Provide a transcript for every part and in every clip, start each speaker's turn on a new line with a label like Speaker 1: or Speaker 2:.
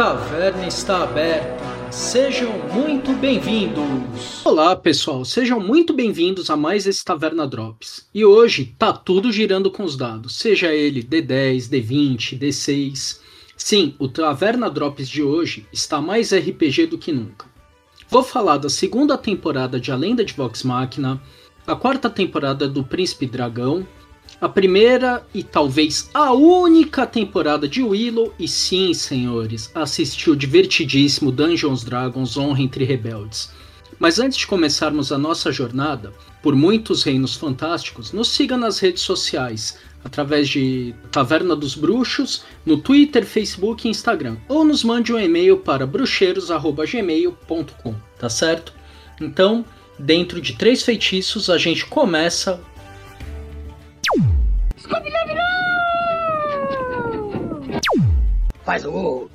Speaker 1: taverna está aberta. Sejam muito bem-vindos! Olá, pessoal, sejam muito bem-vindos a mais esse Taverna Drops. E hoje tá tudo girando com os dados, seja ele D10, D20, D6. Sim, o Taverna Drops de hoje está mais RPG do que nunca. Vou falar da segunda temporada de A Lenda de Vox Machina, a quarta temporada do Príncipe Dragão, a primeira e talvez a única temporada de Willow, e sim, senhores, assistiu divertidíssimo Dungeons Dragons Honra entre Rebeldes. Mas antes de começarmos a nossa jornada por muitos reinos fantásticos, nos siga nas redes sociais, através de Taverna dos Bruxos, no Twitter, Facebook e Instagram, ou nos mande um e-mail para bruxeiros@gmail.com, tá certo? Então, dentro de três feitiços, a gente começa
Speaker 2: Faz o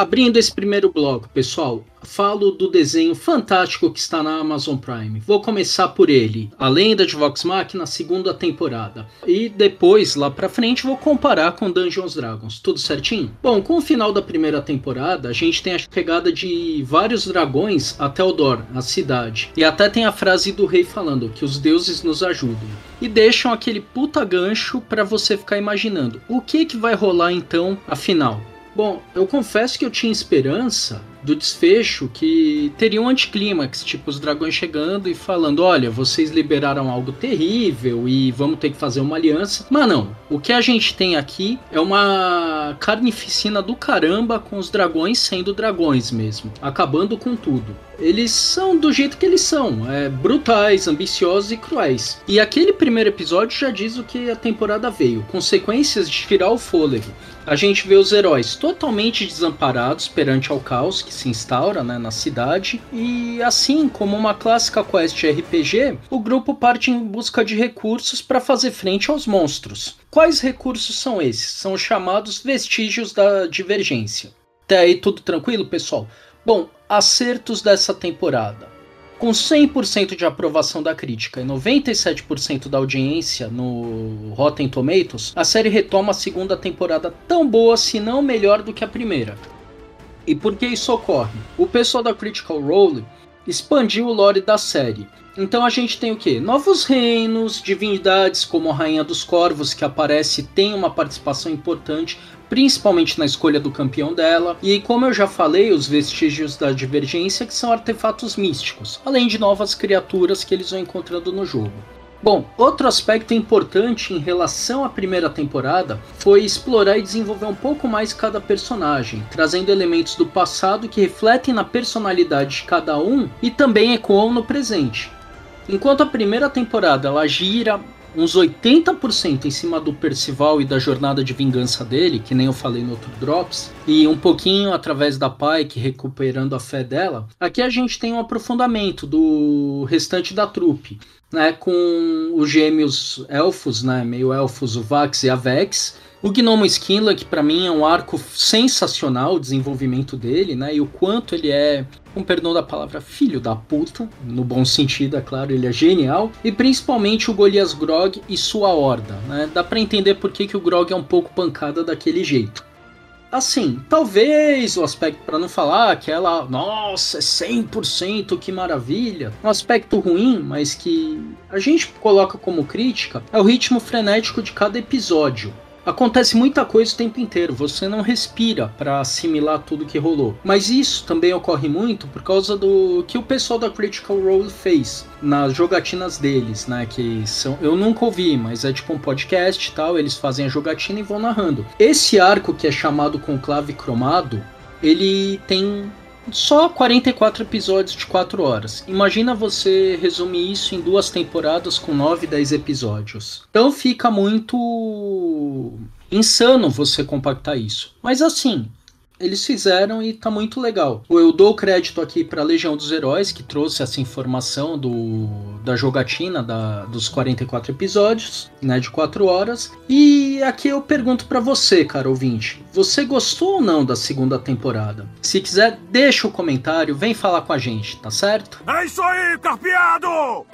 Speaker 1: Abrindo esse primeiro bloco, pessoal, falo do desenho fantástico que está na Amazon Prime. Vou começar por ele, A Lenda de Vox Machina, segunda temporada. E depois, lá pra frente, vou comparar com Dungeons Dragons. Tudo certinho? Bom, com o final da primeira temporada, a gente tem a pegada de vários dragões até Eldor, a cidade. E até tem a frase do rei falando que os deuses nos ajudem. E deixam aquele puta gancho para você ficar imaginando o que que vai rolar então, afinal. Bom, eu confesso que eu tinha esperança do desfecho que teria um anticlímax, tipo os dragões chegando e falando: olha, vocês liberaram algo terrível e vamos ter que fazer uma aliança. Mas não, o que a gente tem aqui é uma carnificina do caramba com os dragões sendo dragões mesmo, acabando com tudo eles são do jeito que eles são, é, brutais, ambiciosos e cruéis. E aquele primeiro episódio já diz o que a temporada veio, consequências de tirar o fôlego. A gente vê os heróis totalmente desamparados perante ao caos que se instaura né, na cidade, e assim como uma clássica quest RPG, o grupo parte em busca de recursos para fazer frente aos monstros. Quais recursos são esses? São os chamados vestígios da divergência. Até aí tudo tranquilo, pessoal? Bom, acertos dessa temporada. Com 100% de aprovação da crítica e 97% da audiência no Rotten Tomatoes, a série retoma a segunda temporada tão boa, se não melhor do que a primeira. E por que isso ocorre? O pessoal da Critical Role expandiu o lore da série. Então a gente tem o que? Novos reinos, divindades como a Rainha dos Corvos, que aparece tem uma participação importante, principalmente na escolha do campeão dela. E como eu já falei, os vestígios da divergência, que são artefatos místicos, além de novas criaturas que eles vão encontrando no jogo. Bom, outro aspecto importante em relação à primeira temporada foi explorar e desenvolver um pouco mais cada personagem, trazendo elementos do passado que refletem na personalidade de cada um e também ecoam no presente. Enquanto a primeira temporada ela gira uns 80% em cima do Percival e da jornada de vingança dele, que nem eu falei no outro Drops, e um pouquinho através da Pike recuperando a fé dela, aqui a gente tem um aprofundamento do restante da trupe. Né, com os gêmeos elfos, né, meio elfos, o Vax e a Vex, o Gnomo Skinla, que para mim é um arco sensacional, o desenvolvimento dele, né? E o quanto ele é, com perdão da palavra, filho da puta, no bom sentido, é claro, ele é genial. E principalmente o Golias Grog e sua horda, né? Dá para entender por que, que o Grog é um pouco pancada daquele jeito. Assim, talvez o aspecto para não falar que ela, nossa, é 100%, que maravilha. Um aspecto ruim, mas que a gente coloca como crítica, é o ritmo frenético de cada episódio acontece muita coisa o tempo inteiro, você não respira para assimilar tudo que rolou. Mas isso também ocorre muito por causa do que o pessoal da Critical Role fez nas jogatinas deles, né, que são eu nunca ouvi, mas é tipo um podcast e tal, eles fazem a jogatina e vão narrando. Esse arco que é chamado Conclave Cromado, ele tem só 44 episódios de 4 horas. Imagina você resumir isso em duas temporadas com 9, 10 episódios. Então fica muito insano você compactar isso. Mas assim, eles fizeram e tá muito legal. Eu dou crédito aqui para Legião dos Heróis, que trouxe essa informação do, da jogatina da, dos 44 episódios, né, de 4 horas. E aqui eu pergunto para você, cara ouvinte, você gostou ou não da segunda temporada? Se quiser, deixa o comentário, vem falar com a gente, tá certo?
Speaker 3: É isso aí, carpeado!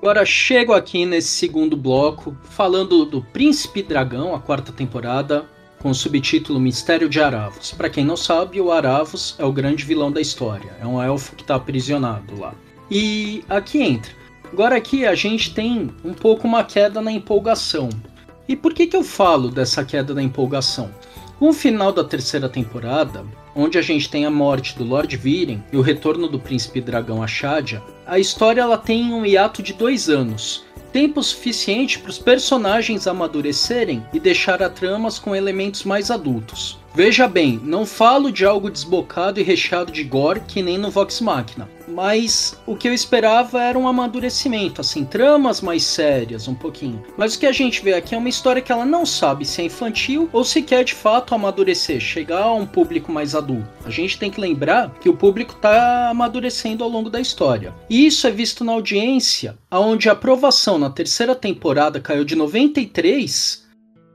Speaker 1: Agora chego aqui nesse segundo bloco falando do Príncipe Dragão, a quarta temporada, com o subtítulo Mistério de Aravos. Para quem não sabe, o Aravos é o grande vilão da história. É um elfo que está aprisionado lá. E aqui entra. Agora aqui a gente tem um pouco uma queda na empolgação. E por que, que eu falo dessa queda na empolgação? Com o final da terceira temporada, onde a gente tem a morte do Lord Viren e o retorno do Príncipe Dragão Ashadia, a história ela tem um hiato de dois anos, tempo suficiente para os personagens amadurecerem e deixar a tramas com elementos mais adultos. Veja bem, não falo de algo desbocado e recheado de gore que nem no Vox Machina, mas o que eu esperava era um amadurecimento, assim, tramas mais sérias, um pouquinho. Mas o que a gente vê aqui é uma história que ela não sabe se é infantil ou se quer de fato amadurecer, chegar a um público mais adulto. A gente tem que lembrar que o público está amadurecendo ao longo da história. E isso é visto na audiência, onde a aprovação na terceira temporada caiu de 93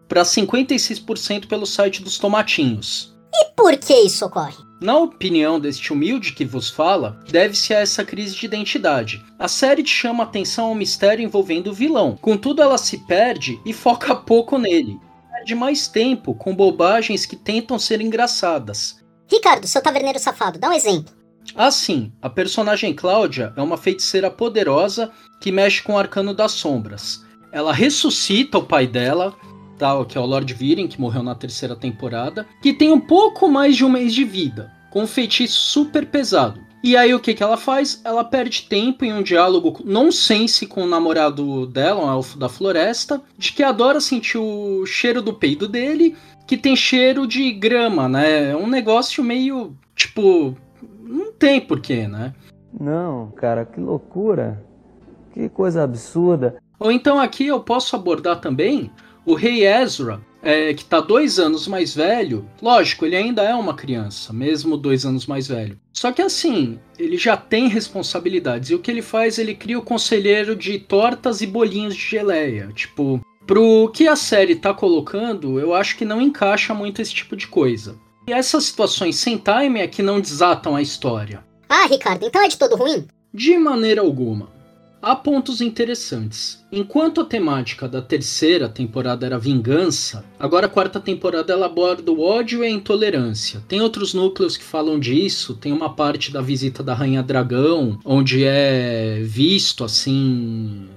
Speaker 1: para 56% pelo site dos Tomatinhos.
Speaker 2: E por que isso ocorre?
Speaker 1: Na opinião deste humilde que vos fala, deve-se a essa crise de identidade. A série te chama atenção ao mistério envolvendo o vilão, contudo ela se perde e foca pouco nele. Perde mais tempo com bobagens que tentam ser engraçadas.
Speaker 2: Ricardo, seu taverneiro safado, dá um exemplo.
Speaker 1: Assim, a personagem Cláudia é uma feiticeira poderosa que mexe com o arcano das sombras. Ela ressuscita o pai dela, tal, que é o Lord Viren, que morreu na terceira temporada, que tem um pouco mais de um mês de vida, com um feitiço super pesado. E aí o que, que ela faz? Ela perde tempo em um diálogo nonsense com o namorado dela, um elfo da floresta, de que adora sentir o cheiro do peido dele, que tem cheiro de grama, né? É um negócio meio, tipo, não tem porquê, né?
Speaker 3: Não, cara, que loucura. Que coisa absurda.
Speaker 1: Ou então aqui eu posso abordar também o rei Ezra, é, que está dois anos mais velho, lógico, ele ainda é uma criança, mesmo dois anos mais velho. Só que assim, ele já tem responsabilidades. E o que ele faz? Ele cria o conselheiro de tortas e bolinhos de geleia. Tipo, pro que a série tá colocando, eu acho que não encaixa muito esse tipo de coisa. E essas situações sem time é que não desatam a história.
Speaker 2: Ah, Ricardo, então é de todo ruim?
Speaker 1: De maneira alguma. Há pontos interessantes. Enquanto a temática da terceira temporada era vingança, agora a quarta temporada ela aborda o ódio e a intolerância. Tem outros núcleos que falam disso, tem uma parte da visita da Rainha Dragão, onde é visto assim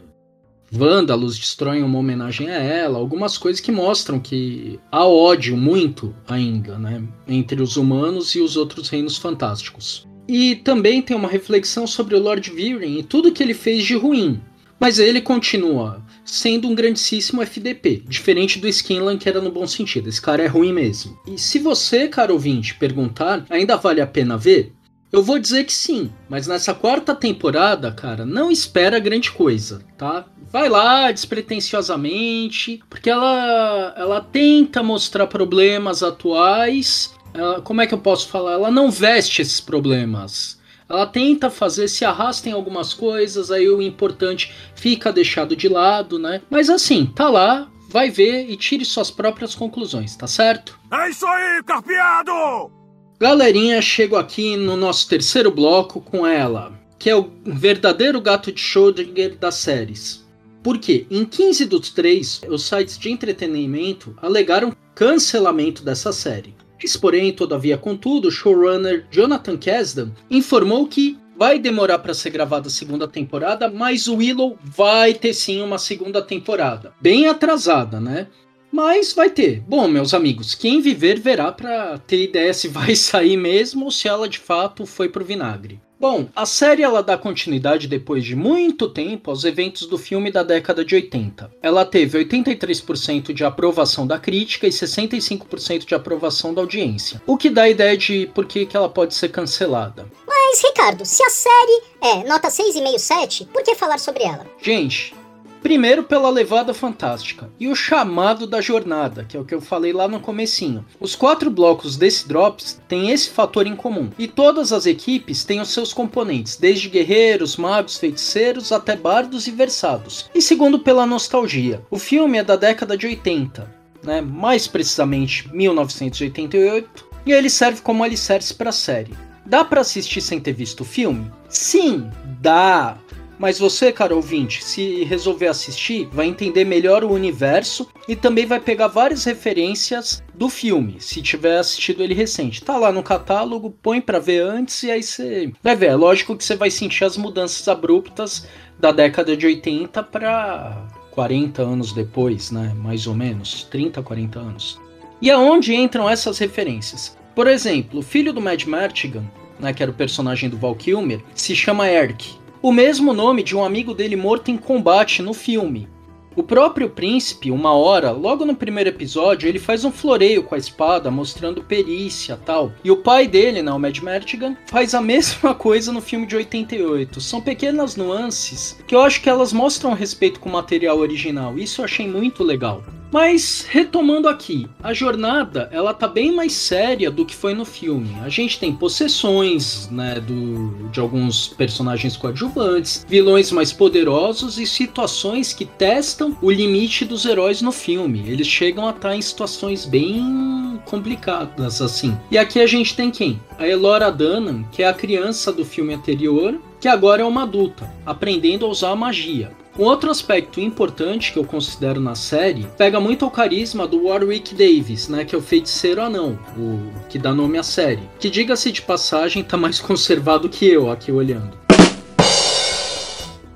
Speaker 1: vândalos destroem uma homenagem a ela, algumas coisas que mostram que há ódio muito ainda, né, entre os humanos e os outros reinos fantásticos. E também tem uma reflexão sobre o Lord Viren e tudo que ele fez de ruim. Mas ele continua sendo um grandíssimo FDP, diferente do Skinlan que era no bom sentido. Esse cara é ruim mesmo. E se você, caro ouvinte, perguntar, ainda vale a pena ver? Eu vou dizer que sim, mas nessa quarta temporada, cara, não espera grande coisa, tá? Vai lá despretensiosamente, porque ela ela tenta mostrar problemas atuais ela, como é que eu posso falar? Ela não veste esses problemas. Ela tenta fazer, se arrasta em algumas coisas, aí o importante fica deixado de lado, né? Mas assim, tá lá, vai ver e tire suas próprias conclusões, tá certo?
Speaker 4: É isso aí, carpeado!
Speaker 1: Galerinha, chego aqui no nosso terceiro bloco com ela, que é o verdadeiro gato de Schrödinger das séries. Porque em 15 dos três, os sites de entretenimento alegaram cancelamento dessa série. Porém, todavia, contudo, o showrunner Jonathan Kasdan informou que vai demorar para ser gravada a segunda temporada, mas o Willow vai ter sim uma segunda temporada. Bem atrasada, né? Mas vai ter. Bom, meus amigos, quem viver verá para ter ideia se vai sair mesmo ou se ela de fato foi pro vinagre. Bom, a série ela dá continuidade depois de muito tempo aos eventos do filme da década de 80. Ela teve 83% de aprovação da crítica e 65% de aprovação da audiência, o que dá a ideia de por que, que ela pode ser cancelada.
Speaker 2: Mas, Ricardo, se a série é nota 6,5 7, por que falar sobre ela?
Speaker 1: Gente, Primeiro pela levada fantástica e o chamado da jornada, que é o que eu falei lá no comecinho. Os quatro blocos desse Drops têm esse fator em comum, e todas as equipes têm os seus componentes, desde guerreiros, magos, feiticeiros até bardos e versados. E segundo pela nostalgia. O filme é da década de 80, né? mais precisamente 1988, e ele serve como alicerce para a série. Dá para assistir sem ter visto o filme? Sim, dá Mas você, cara ouvinte, se resolver assistir, vai entender melhor o universo e também vai pegar várias referências do filme, se tiver assistido ele recente. Tá lá no catálogo, põe para ver antes e aí você vai ver. É lógico que você vai sentir as mudanças abruptas da década de 80 para 40 anos depois, né? Mais ou menos, 30, 40 anos. E aonde entram essas referências? Por exemplo, o filho do Mad Martigan, né, que era o personagem do Val Kilmer, se chama Eric. O mesmo nome de um amigo dele morto em combate no filme. O próprio príncipe, uma hora, logo no primeiro episódio, ele faz um floreio com a espada, mostrando perícia tal. E o pai dele, né, o Mad Martigan, faz a mesma coisa no filme de 88. São pequenas nuances que eu acho que elas mostram respeito com o material original. Isso eu achei muito legal. Mas retomando aqui, a jornada ela tá bem mais séria do que foi no filme. A gente tem possessões, né, do, de alguns personagens coadjuvantes, vilões mais poderosos e situações que testam o limite dos heróis no filme. Eles chegam a estar em situações bem complicadas assim. E aqui a gente tem quem? A Elora Dunham, que é a criança do filme anterior, que agora é uma adulta, aprendendo a usar a magia. Um outro aspecto importante que eu considero na série pega muito ao carisma do Warwick Davis, né, que é o feiticeiro anão, o que dá nome à série. Que diga-se de passagem, tá mais conservado que eu aqui olhando.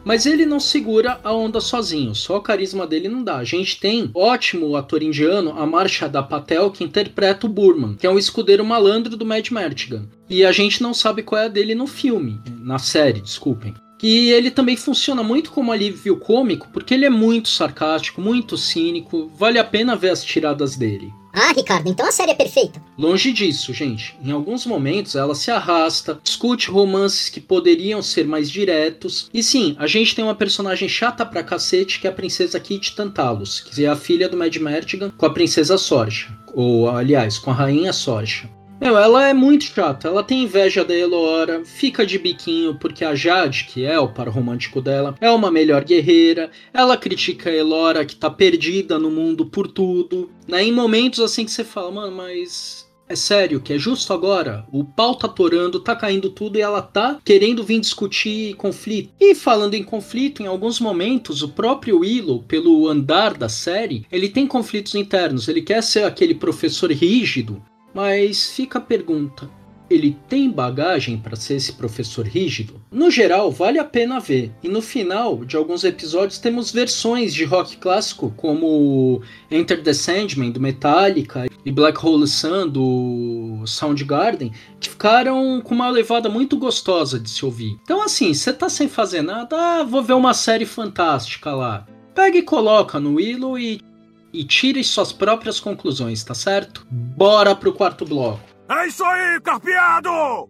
Speaker 1: Mas ele não segura a onda sozinho, só o carisma dele não dá. A gente tem ótimo ator indiano, a Marsha da Patel, que interpreta o Burman, que é um escudeiro malandro do Mad Martigan. E a gente não sabe qual é a dele no filme, na série, desculpem. E ele também funciona muito como alívio cômico, porque ele é muito sarcástico, muito cínico, vale a pena ver as tiradas dele.
Speaker 2: Ah, Ricardo, então a série é perfeita.
Speaker 1: Longe disso, gente. Em alguns momentos ela se arrasta, discute romances que poderiam ser mais diretos. E sim, a gente tem uma personagem chata pra cacete que é a princesa Kit Tantalus, que é a filha do Mad Martigan com a princesa Sorcha. Ou, aliás, com a rainha Sorcha. Meu, ela é muito chata. Ela tem inveja da Elora, fica de biquinho porque a Jade, que é o par romântico dela, é uma melhor guerreira. Ela critica a Elora, que tá perdida no mundo por tudo. Né? Em momentos assim que você fala, mano, mas é sério, que é justo agora? O pau tá torando, tá caindo tudo e ela tá querendo vir discutir conflito. E falando em conflito, em alguns momentos, o próprio Willow, pelo andar da série, ele tem conflitos internos. Ele quer ser aquele professor rígido, mas fica a pergunta: ele tem bagagem para ser esse professor rígido? No geral, vale a pena ver. E no final de alguns episódios temos versões de rock clássico, como Enter the Sandman do Metallica e Black Hole Sun do Soundgarden, que ficaram com uma levada muito gostosa de se ouvir. Então, assim, você tá sem fazer nada, ah, vou ver uma série fantástica lá. Pega e coloca no Willow e e tire suas próprias conclusões, tá certo? Bora pro quarto bloco.
Speaker 4: É isso aí, carpeado!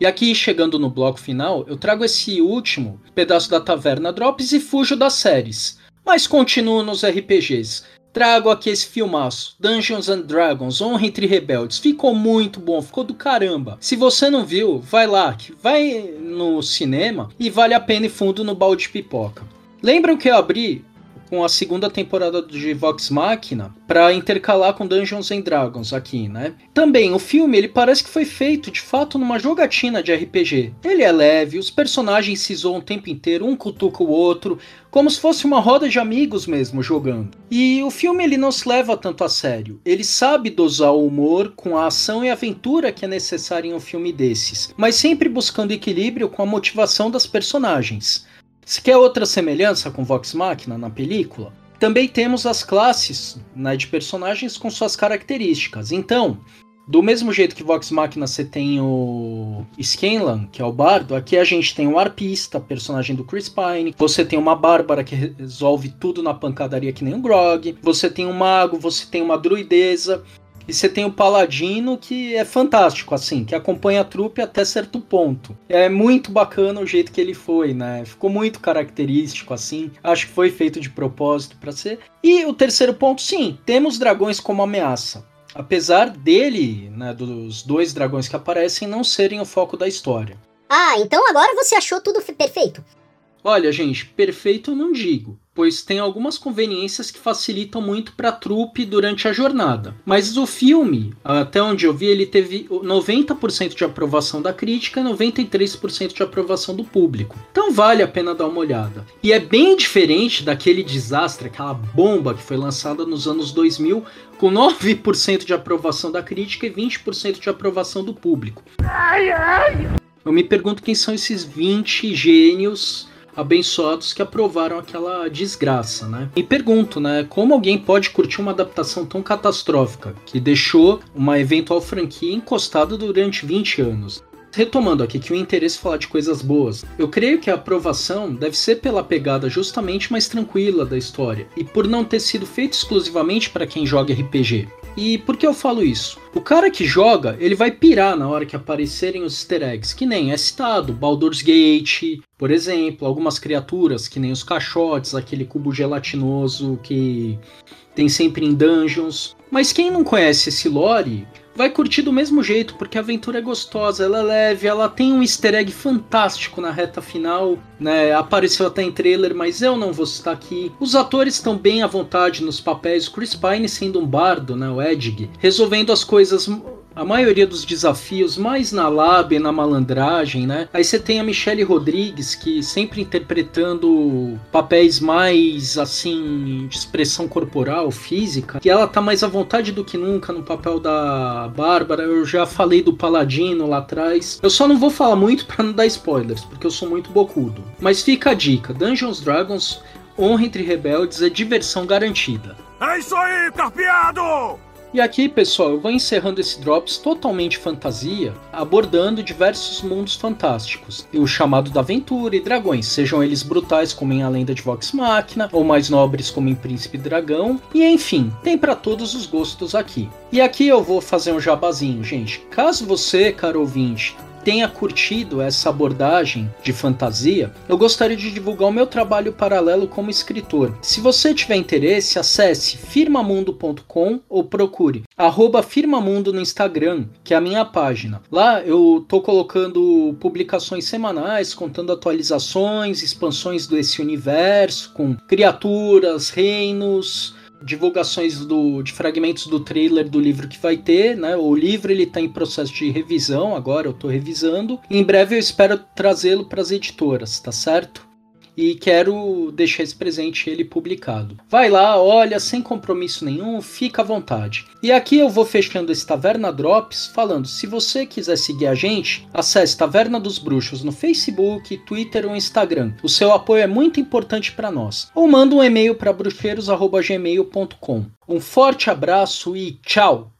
Speaker 1: E aqui, chegando no bloco final, eu trago esse último pedaço da Taverna Drops e fujo das séries. Mas continuo nos RPGs. Trago aqui esse filmaço, Dungeons and Dragons, Honra entre Rebeldes. Ficou muito bom, ficou do caramba. Se você não viu, vai lá, vai no cinema e vale a pena e fundo no balde de pipoca. Lembram que eu abri com a segunda temporada de Vox Machina para intercalar com Dungeons and Dragons aqui, né? Também o filme ele parece que foi feito de fato numa jogatina de RPG. Ele é leve, os personagens se zoam o tempo inteiro, um cutuca o outro, como se fosse uma roda de amigos mesmo jogando. E o filme ele não se leva tanto a sério. Ele sabe dosar o humor com a ação e aventura que é necessária em um filme desses, mas sempre buscando equilíbrio com a motivação das personagens. Se quer outra semelhança com Vox Machina na película, também temos as classes né, de personagens com suas características. Então, do mesmo jeito que Vox Machina você tem o Scanlan, que é o bardo, aqui a gente tem o arpista, personagem do Chris Pine. Você tem uma bárbara que resolve tudo na pancadaria que nem o Grog. Você tem um mago, você tem uma druideza. E você tem o Paladino, que é fantástico, assim, que acompanha a trupe até certo ponto. É muito bacana o jeito que ele foi, né? Ficou muito característico, assim. Acho que foi feito de propósito para ser. E o terceiro ponto, sim, temos dragões como ameaça. Apesar dele, né, dos dois dragões que aparecem, não serem o foco da história.
Speaker 2: Ah, então agora você achou tudo perfeito?
Speaker 1: Olha, gente, perfeito eu não digo. Pois tem algumas conveniências que facilitam muito para a trupe durante a jornada. Mas o filme, até onde eu vi, ele teve 90% de aprovação da crítica e 93% de aprovação do público. Então vale a pena dar uma olhada. E é bem diferente daquele desastre, aquela bomba que foi lançada nos anos 2000, com 9% de aprovação da crítica e 20% de aprovação do público. Eu me pergunto quem são esses 20 gênios abençoados que aprovaram aquela desgraça, né? E pergunto, né, como alguém pode curtir uma adaptação tão catastrófica que deixou uma eventual franquia encostada durante 20 anos? Retomando aqui que o interesse é falar de coisas boas, eu creio que a aprovação deve ser pela pegada justamente mais tranquila da história e por não ter sido feito exclusivamente para quem joga RPG. E por que eu falo isso? O cara que joga, ele vai pirar na hora que aparecerem os easter eggs, que nem é citado, Baldur's Gate, por exemplo, algumas criaturas, que nem os caixotes, aquele cubo gelatinoso que tem sempre em dungeons. Mas quem não conhece esse lore, vai curtir do mesmo jeito, porque a aventura é gostosa, ela é leve, ela tem um easter egg fantástico na reta final, né? Apareceu até em trailer, mas eu não vou citar aqui. Os atores estão bem à vontade nos papéis, Chris Pine sendo um bardo, né, o Edg, resolvendo as coisas a maioria dos desafios mais na lábia e na malandragem, né? Aí você tem a Michelle Rodrigues, que sempre interpretando papéis mais, assim, de expressão corporal, física, e ela tá mais à vontade do que nunca no papel da Bárbara. Eu já falei do Paladino lá atrás. Eu só não vou falar muito para não dar spoilers, porque eu sou muito bocudo. Mas fica a dica: Dungeons Dragons, Honra entre Rebeldes é diversão garantida.
Speaker 4: É isso aí, carpeado!
Speaker 1: E aqui, pessoal, eu vou encerrando esse Drops totalmente fantasia, abordando diversos mundos fantásticos, e o chamado da aventura e dragões, sejam eles brutais como em A Lenda de Vox Machina, ou mais nobres como em Príncipe Dragão, e enfim, tem para todos os gostos aqui. E aqui eu vou fazer um jabazinho, gente. Caso você, caro ouvinte, tenha curtido essa abordagem de fantasia, eu gostaria de divulgar o meu trabalho paralelo como escritor. Se você tiver interesse, acesse firmamundo.com ou procure firmamundo no Instagram, que é a minha página. Lá eu tô colocando publicações semanais, contando atualizações, expansões desse universo, com criaturas, reinos, divulgações do, de fragmentos do trailer do livro que vai ter, né? O livro ele está em processo de revisão agora, eu estou revisando. Em breve eu espero trazê-lo para as editoras, tá certo? E quero deixar esse presente ele publicado. Vai lá, olha, sem compromisso nenhum, fica à vontade. E aqui eu vou fechando esse Taverna Drops falando, se você quiser seguir a gente, acesse Taverna dos Bruxos no Facebook, Twitter ou Instagram. O seu apoio é muito importante para nós. Ou manda um e-mail para bruxeiros@gmail.com. Um forte abraço e tchau.